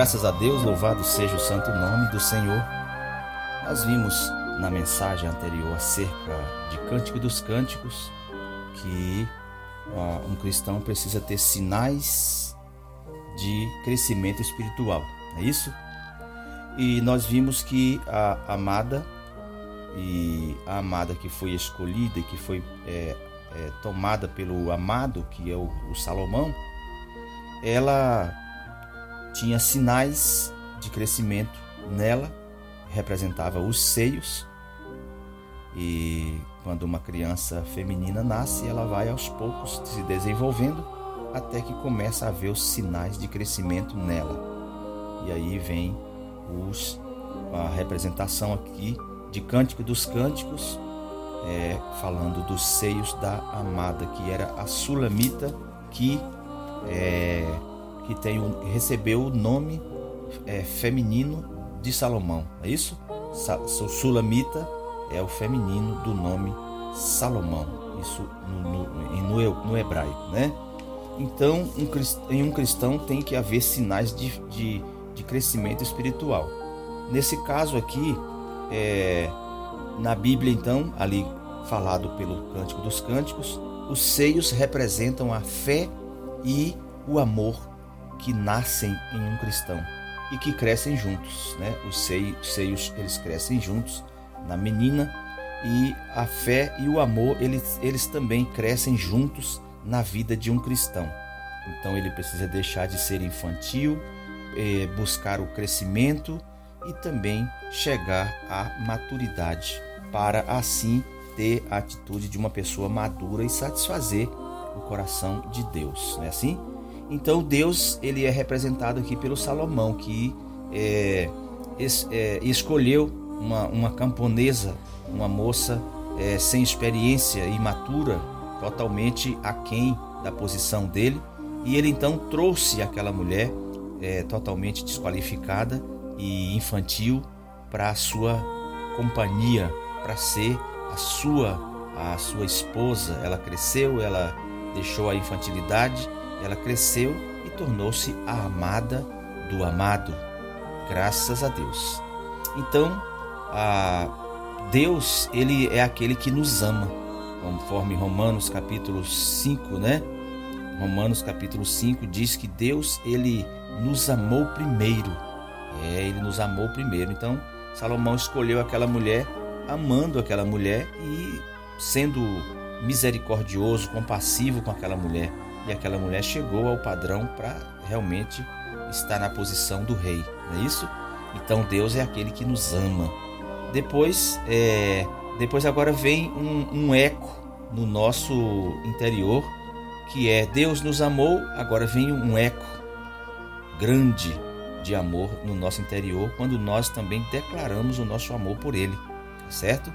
Graças a Deus, louvado seja o santo nome do Senhor. Nós vimos na mensagem anterior acerca de Cântico dos Cânticos que um cristão precisa ter sinais de crescimento espiritual, é isso? E nós vimos que a amada e a amada que foi escolhida e que foi é, é, tomada pelo amado, que é o, o Salomão, ela tinha sinais de crescimento nela, representava os seios. E quando uma criança feminina nasce, ela vai aos poucos se desenvolvendo até que começa a ver os sinais de crescimento nela. E aí vem os, a representação aqui de Cântico dos Cânticos, é, falando dos seios da amada, que era a Sulamita, que é, que tem um, recebeu o nome é, feminino de Salomão, é isso? Sa Sulamita é o feminino do nome Salomão, isso no, no, no, hebraico, né? Então, um, em um cristão tem que haver sinais de, de, de crescimento espiritual. Nesse caso aqui, é, na Bíblia, então, ali falado pelo Cântico dos Cânticos, os seios representam a fé e o amor que nascem em um cristão e que crescem juntos, né? Os seios, eles crescem juntos na menina e a fé e o amor eles, eles também crescem juntos na vida de um cristão. Então ele precisa deixar de ser infantil, eh, buscar o crescimento e também chegar à maturidade, para assim ter a atitude de uma pessoa madura e satisfazer o coração de Deus, não é assim? Então Deus ele é representado aqui pelo Salomão que é, es, é, escolheu uma, uma camponesa, uma moça é, sem experiência, imatura, totalmente aquém da posição dele, e ele então trouxe aquela mulher é, totalmente desqualificada e infantil para a sua companhia, para ser a sua a sua esposa. Ela cresceu, ela deixou a infantilidade ela cresceu e tornou-se a amada do amado, graças a Deus. Então, a Deus, ele é aquele que nos ama, conforme Romanos capítulo 5, né? Romanos capítulo 5 diz que Deus, ele nos amou primeiro. É, ele nos amou primeiro. Então, Salomão escolheu aquela mulher, amando aquela mulher e sendo misericordioso, compassivo com aquela mulher e aquela mulher chegou ao padrão para realmente estar na posição do rei, não é isso? Então Deus é aquele que nos ama. Depois, é, depois agora vem um, um eco no nosso interior, que é Deus nos amou, agora vem um eco grande de amor no nosso interior, quando nós também declaramos o nosso amor por Ele, certo?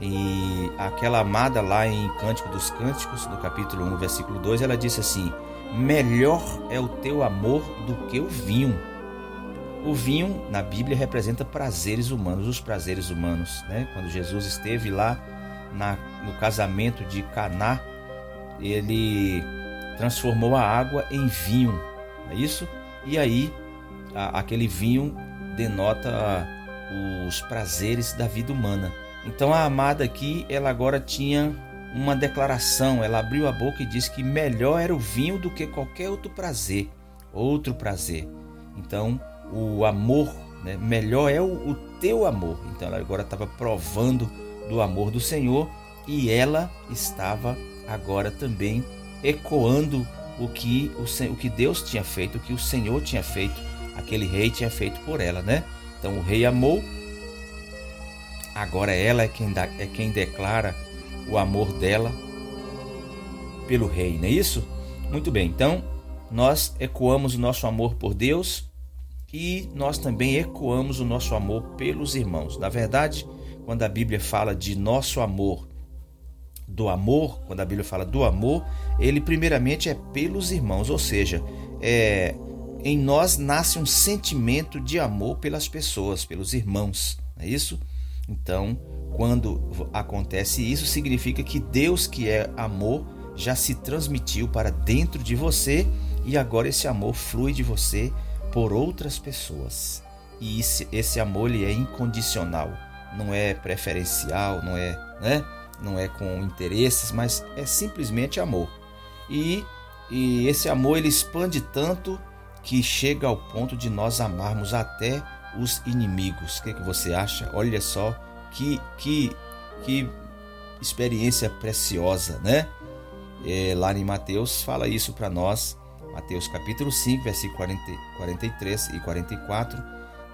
E aquela amada lá em Cântico dos Cânticos, no capítulo 1, versículo 2, ela disse assim: Melhor é o teu amor do que o vinho. O vinho na Bíblia representa prazeres humanos, os prazeres humanos. Né? Quando Jesus esteve lá na, no casamento de Caná, ele transformou a água em vinho, é isso? E aí a, aquele vinho denota os prazeres da vida humana. Então a amada aqui, ela agora tinha uma declaração, ela abriu a boca e disse que melhor era o vinho do que qualquer outro prazer, outro prazer. Então o amor, né, melhor é o, o teu amor. Então ela agora estava provando do amor do Senhor e ela estava agora também ecoando o que o, o que Deus tinha feito, o que o Senhor tinha feito, aquele rei tinha feito por ela, né? Então o rei amou Agora ela é quem, é quem declara o amor dela pelo rei, não é isso? Muito bem, então nós ecoamos o nosso amor por Deus e nós também ecoamos o nosso amor pelos irmãos. Na verdade, quando a Bíblia fala de nosso amor, do amor, quando a Bíblia fala do amor, ele primeiramente é pelos irmãos, ou seja, é, em nós nasce um sentimento de amor pelas pessoas, pelos irmãos, é isso? Então, quando acontece isso, significa que Deus, que é amor, já se transmitiu para dentro de você e agora esse amor flui de você por outras pessoas. E esse, esse amor ele é incondicional, não é preferencial, não é, né? não é com interesses, mas é simplesmente amor. E, e esse amor ele expande tanto que chega ao ponto de nós amarmos até os inimigos. O que, é que você acha? Olha só que, que, que experiência preciosa, né? É, lá em Mateus fala isso para nós, Mateus capítulo 5, versículo 40, 43 e 44,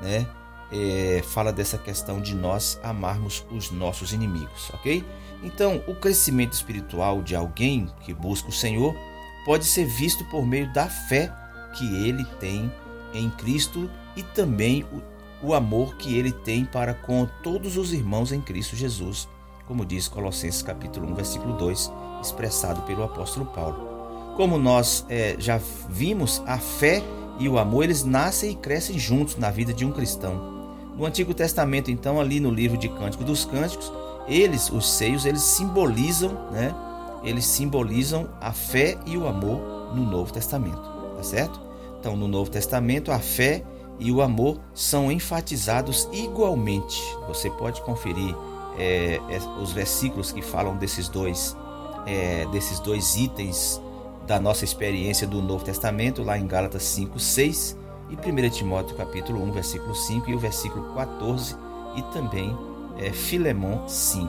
né? É, fala dessa questão de nós amarmos os nossos inimigos, ok? Então, o crescimento espiritual de alguém que busca o Senhor pode ser visto por meio da fé que ele tem em Cristo e também o, o amor que ele tem para com todos os irmãos em Cristo Jesus, como diz Colossenses capítulo 1, versículo 2, expressado pelo apóstolo Paulo. Como nós é, já vimos, a fé e o amor eles nascem e crescem juntos na vida de um cristão. No Antigo Testamento, então, ali no livro de Cântico dos Cânticos, eles, os seios, eles simbolizam, né? Eles simbolizam a fé e o amor no Novo Testamento, tá certo? Então, no Novo Testamento, a fé e o amor são enfatizados igualmente. Você pode conferir é, é, os versículos que falam desses dois, é, desses dois itens da nossa experiência do Novo Testamento, lá em Gálatas 5, 6 e 1 Timóteo capítulo 1, versículo 5 e o versículo 14 e também é, Filemão 5.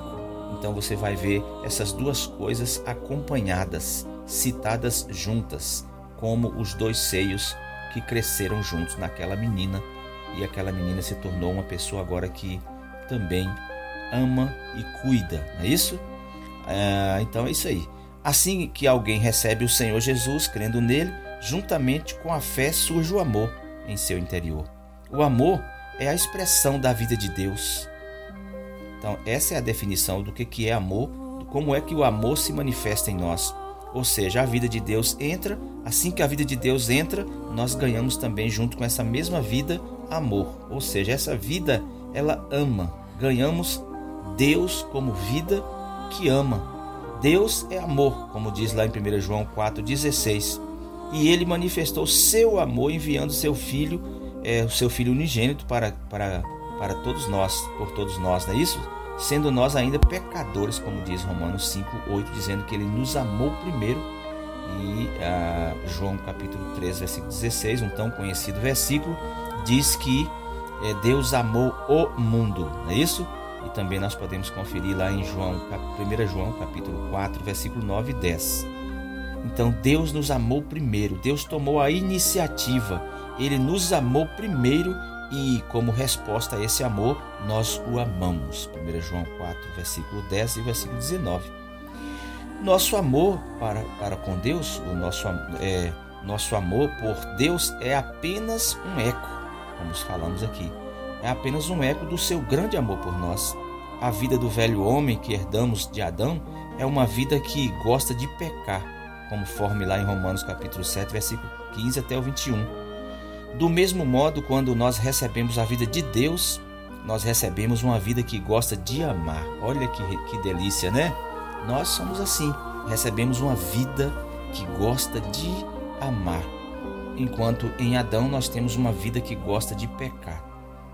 Então você vai ver essas duas coisas acompanhadas, citadas juntas, como os dois seios que cresceram juntos naquela menina e aquela menina se tornou uma pessoa agora que também ama e cuida, não é isso? É, então é isso aí. Assim que alguém recebe o Senhor Jesus, crendo nele, juntamente com a fé surge o amor em seu interior. O amor é a expressão da vida de Deus. Então, essa é a definição do que é amor, como é que o amor se manifesta em nós. Ou seja, a vida de Deus entra, assim que a vida de Deus entra, nós ganhamos também junto com essa mesma vida amor. Ou seja, essa vida ela ama. Ganhamos Deus como vida que ama. Deus é amor, como diz lá em 1 João 4,16. E ele manifestou seu amor enviando seu filho, é, o seu filho unigênito, para, para, para todos nós, por todos nós, não é isso? Sendo nós ainda pecadores, como diz Romanos 5,8, dizendo que ele nos amou primeiro. E ah, João capítulo 3, versículo 16, um tão conhecido versículo, diz que é, Deus amou o mundo, não é isso? E também nós podemos conferir lá em João, 1 João capítulo 4, versículo 9 e 10. Então Deus nos amou primeiro, Deus tomou a iniciativa, ele nos amou primeiro e, como resposta a esse amor, nós o amamos. 1 João 4, versículo 10 e versículo 19. Nosso amor para, para com Deus, o nosso, é, nosso amor por Deus é apenas um eco, como falamos aqui é apenas um eco do seu grande amor por nós. A vida do velho homem que herdamos de Adão é uma vida que gosta de pecar, conforme lá em Romanos capítulo 7, versículo 15 até o 21. Do mesmo modo, quando nós recebemos a vida de Deus, nós recebemos uma vida que gosta de amar. Olha que, que delícia, né? Nós somos assim, recebemos uma vida que gosta de amar. Enquanto em Adão nós temos uma vida que gosta de pecar.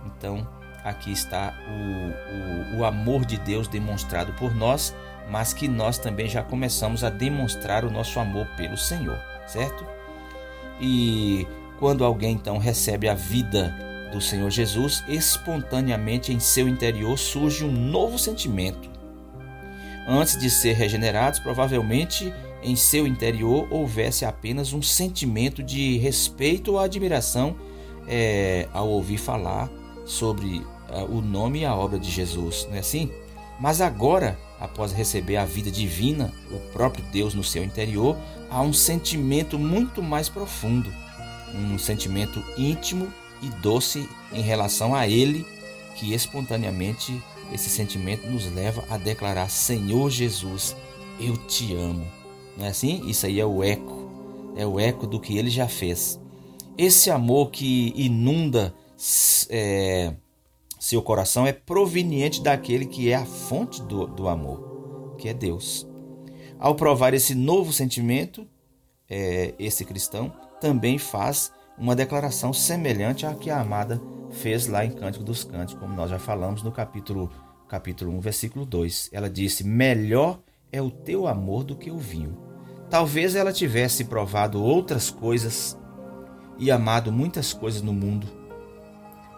Então, aqui está o, o, o amor de Deus demonstrado por nós, mas que nós também já começamos a demonstrar o nosso amor pelo Senhor, certo? E quando alguém então recebe a vida do Senhor Jesus, espontaneamente em seu interior surge um novo sentimento. Antes de ser regenerados, provavelmente em seu interior houvesse apenas um sentimento de respeito ou admiração é, ao ouvir falar sobre uh, o nome e a obra de Jesus, não é assim? Mas agora, após receber a vida divina, o próprio Deus no seu interior, há um sentimento muito mais profundo, um sentimento íntimo e doce em relação a Ele, que espontaneamente esse sentimento nos leva a declarar: Senhor Jesus, eu te amo. Não é assim? Isso aí é o eco, é o eco do que Ele já fez. Esse amor que inunda é, seu coração é proveniente daquele que é a fonte do, do amor, que é Deus. Ao provar esse novo sentimento, é, esse cristão também faz uma declaração semelhante à que a amada fez lá em Cântico dos Cânticos, como nós já falamos no capítulo, capítulo 1, versículo 2. Ela disse: Melhor é o teu amor do que o vinho. Talvez ela tivesse provado outras coisas e amado muitas coisas no mundo.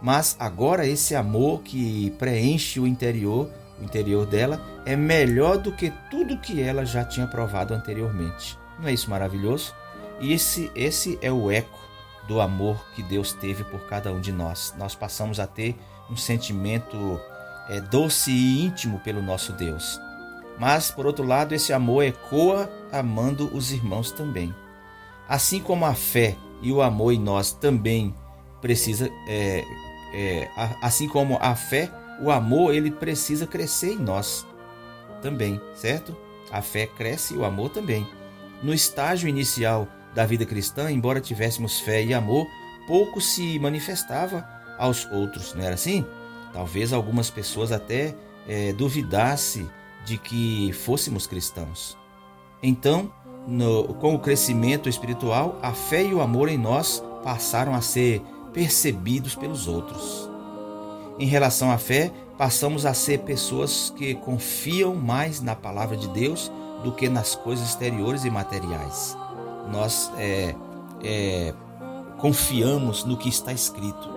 Mas agora esse amor que preenche o interior, o interior dela, é melhor do que tudo que ela já tinha provado anteriormente. Não é isso maravilhoso? E esse, esse é o eco do amor que Deus teve por cada um de nós. Nós passamos a ter um sentimento é, doce e íntimo pelo nosso Deus. Mas, por outro lado, esse amor ecoa amando os irmãos também. Assim como a fé e o amor em nós também precisa, é, é, assim como a fé, o amor ele precisa crescer em nós também, certo? A fé cresce e o amor também. No estágio inicial da vida cristã, embora tivéssemos fé e amor, pouco se manifestava aos outros, não era assim? Talvez algumas pessoas até é, duvidassem de que fôssemos cristãos. Então, no, com o crescimento espiritual, a fé e o amor em nós passaram a ser percebidos pelos outros. Em relação à fé, passamos a ser pessoas que confiam mais na palavra de Deus do que nas coisas exteriores e materiais. Nós é, é, confiamos no que está escrito.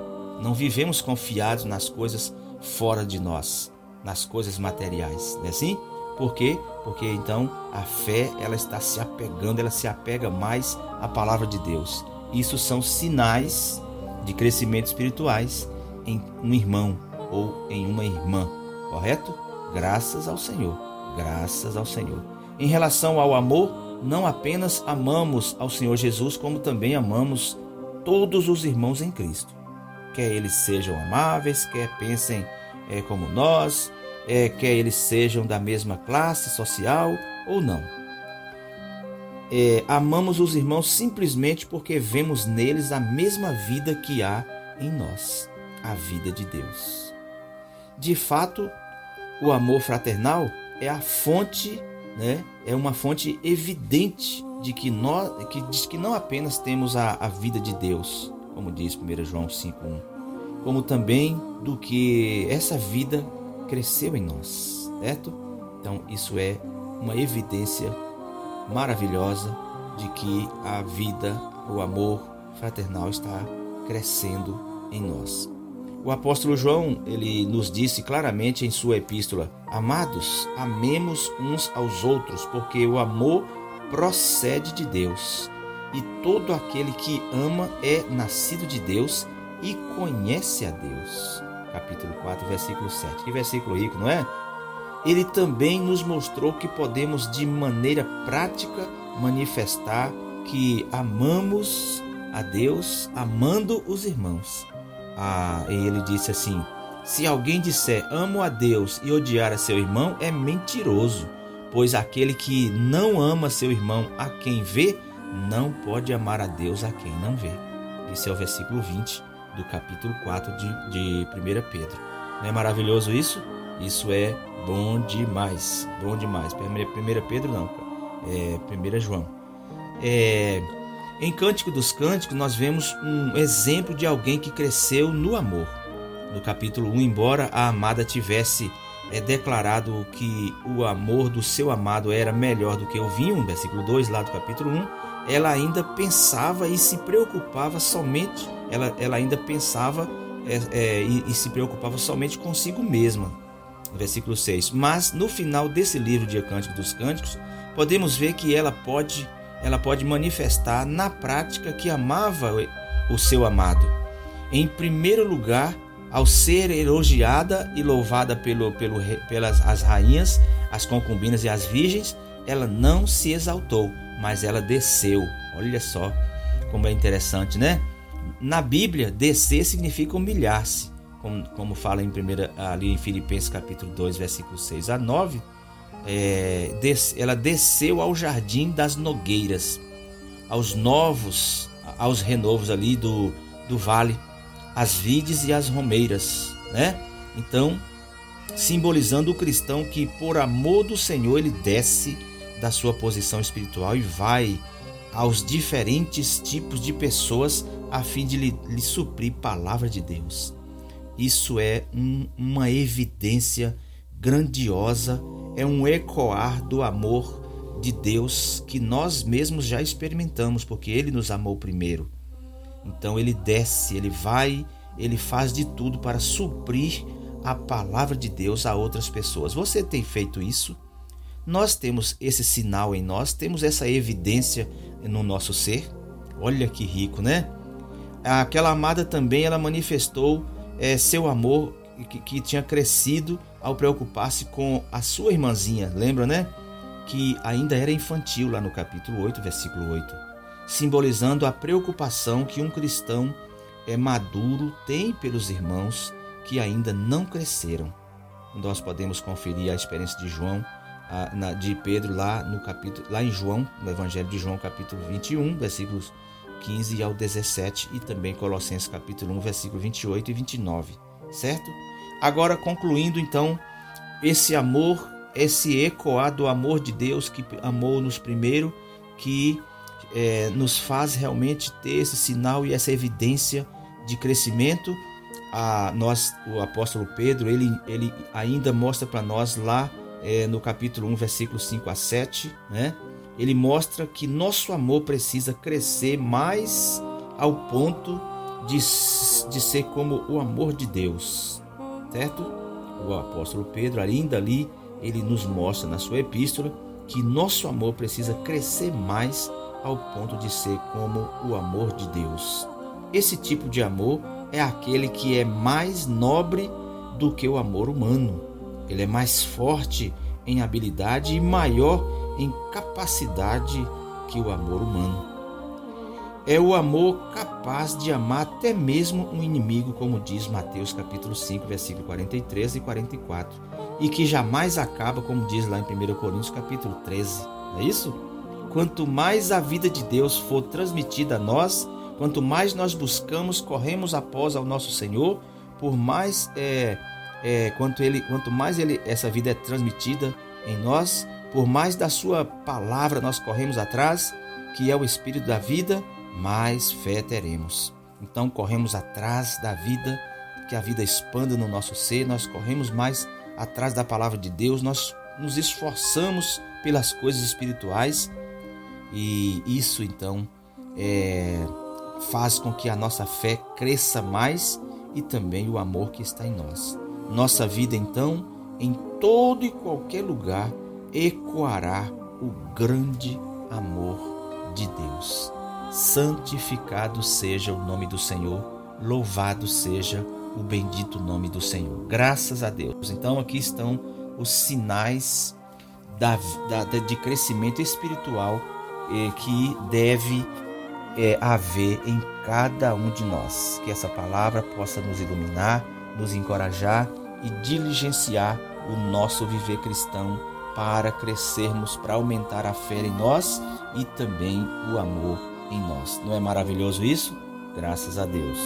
Não vivemos confiados nas coisas fora de nós nas coisas materiais, não é assim? Por quê? Porque então a fé ela está se apegando, ela se apega mais à palavra de Deus. Isso são sinais de crescimento espirituais em um irmão ou em uma irmã, correto? Graças ao Senhor, graças ao Senhor. Em relação ao amor, não apenas amamos ao Senhor Jesus, como também amamos todos os irmãos em Cristo. Quer eles sejam amáveis, quer pensem é, como nós, é, quer eles sejam da mesma classe social ou não. É, amamos os irmãos simplesmente porque vemos neles a mesma vida que há em nós, a vida de Deus. De fato, o amor fraternal é a fonte, né, é uma fonte evidente de que nós, que diz que não apenas temos a, a vida de Deus, como diz 1 João 5,1, como também do que essa vida cresceu em nós, certo? Então, isso é uma evidência maravilhosa de que a vida, o amor fraternal está crescendo em nós. O apóstolo João, ele nos disse claramente em sua epístola: Amados, amemos uns aos outros, porque o amor procede de Deus. E todo aquele que ama é nascido de Deus e conhece a Deus capítulo 4, versículo 7. Que versículo rico, não é? Ele também nos mostrou que podemos de maneira prática manifestar que amamos a Deus amando os irmãos. Ah, e ele disse assim: Se alguém disser amo a Deus e odiar a seu irmão, é mentiroso, pois aquele que não ama seu irmão a quem vê, não pode amar a Deus a quem não vê. Esse é o versículo 20 do capítulo 4 de, de 1 Pedro. Não é maravilhoso isso? Isso é bom demais, bom demais. 1 Pedro não, é 1 João. É, em Cântico dos Cânticos, nós vemos um exemplo de alguém que cresceu no amor. No capítulo 1, embora a amada tivesse é declarado que o amor do seu amado era melhor do que o vinho, versículo 2 lá do capítulo 1, ela ainda pensava e se preocupava somente ela, ela ainda pensava é, é, e, e, se preocupava somente consigo mesma. Versículo 6. Mas no final desse livro de Cântico dos Cânticos, podemos ver que ela pode, ela pode manifestar na prática que amava o seu amado. Em primeiro lugar, ao ser elogiada e louvada pelo, pelo, pelas as rainhas, as concubinas e as virgens, ela não se exaltou, mas ela desceu. Olha só como é interessante, né? na Bíblia, descer significa humilhar-se, como, como fala em primeira, ali em Filipenses capítulo 2, versículo 6 a 9. É, des, ela desceu ao jardim das nogueiras, aos novos, aos renovos ali do, do vale, as vides e as romeiras, né? Então, simbolizando o cristão que por amor do Senhor ele desce da sua posição espiritual e vai aos diferentes tipos de pessoas a fim de lhe, lhe suprir palavra de Deus. Isso é um, uma evidência grandiosa, é um ecoar do amor de Deus que nós mesmos já experimentamos, porque Ele nos amou primeiro. Então ele desce, ele vai, ele faz de tudo para suprir a palavra de Deus a outras pessoas. Você tem feito isso? Nós temos esse sinal em nós, temos essa evidência no nosso ser. Olha que rico, né? Aquela amada também ela manifestou é, seu amor que, que tinha crescido ao preocupar-se com a sua irmãzinha. Lembra, né? Que ainda era infantil lá no capítulo 8, versículo 8 simbolizando a preocupação que um cristão é maduro tem pelos irmãos que ainda não cresceram. Nós podemos conferir a experiência de João, de Pedro lá no capítulo, lá em João, no Evangelho de João, capítulo 21, versículos 15 ao 17 e também Colossenses capítulo 1, versículo 28 e 29, certo? Agora concluindo então esse amor, esse ecoar do amor de Deus que amou-nos primeiro, que é, nos faz realmente ter esse sinal e essa evidência de crescimento. A nós, o apóstolo Pedro, ele, ele ainda mostra para nós lá é, no capítulo 1, versículos 5 a 7, né? Ele mostra que nosso amor precisa crescer mais ao ponto de, de ser como o amor de Deus, certo? O apóstolo Pedro, ainda ali, ele nos mostra na sua epístola que nosso amor precisa crescer mais ao ponto de ser como o amor de Deus. Esse tipo de amor é aquele que é mais nobre do que o amor humano. Ele é mais forte em habilidade e maior em capacidade que o amor humano. É o amor capaz de amar até mesmo um inimigo, como diz Mateus capítulo 5, versículo 43 e 44, e que jamais acaba, como diz lá em 1 Coríntios capítulo 13. Não é isso? Quanto mais a vida de Deus for transmitida a nós, quanto mais nós buscamos, corremos após ao nosso Senhor, por mais é, é, quanto ele, quanto mais ele, essa vida é transmitida em nós, por mais da Sua palavra nós corremos atrás, que é o Espírito da vida, mais fé teremos. Então corremos atrás da vida, que a vida expanda no nosso ser, nós corremos mais atrás da palavra de Deus, nós nos esforçamos pelas coisas espirituais e isso então é, faz com que a nossa fé cresça mais e também o amor que está em nós. Nossa vida então, em todo e qualquer lugar, ecoará o grande amor de Deus. Santificado seja o nome do Senhor, louvado seja o bendito nome do Senhor. Graças a Deus. Então aqui estão os sinais da, da, de crescimento espiritual eh, que deve eh, haver em cada um de nós. Que essa palavra possa nos iluminar, nos encorajar e diligenciar o nosso viver cristão para crescermos, para aumentar a fé em nós e também o amor em nós. Não é maravilhoso isso? Graças a Deus.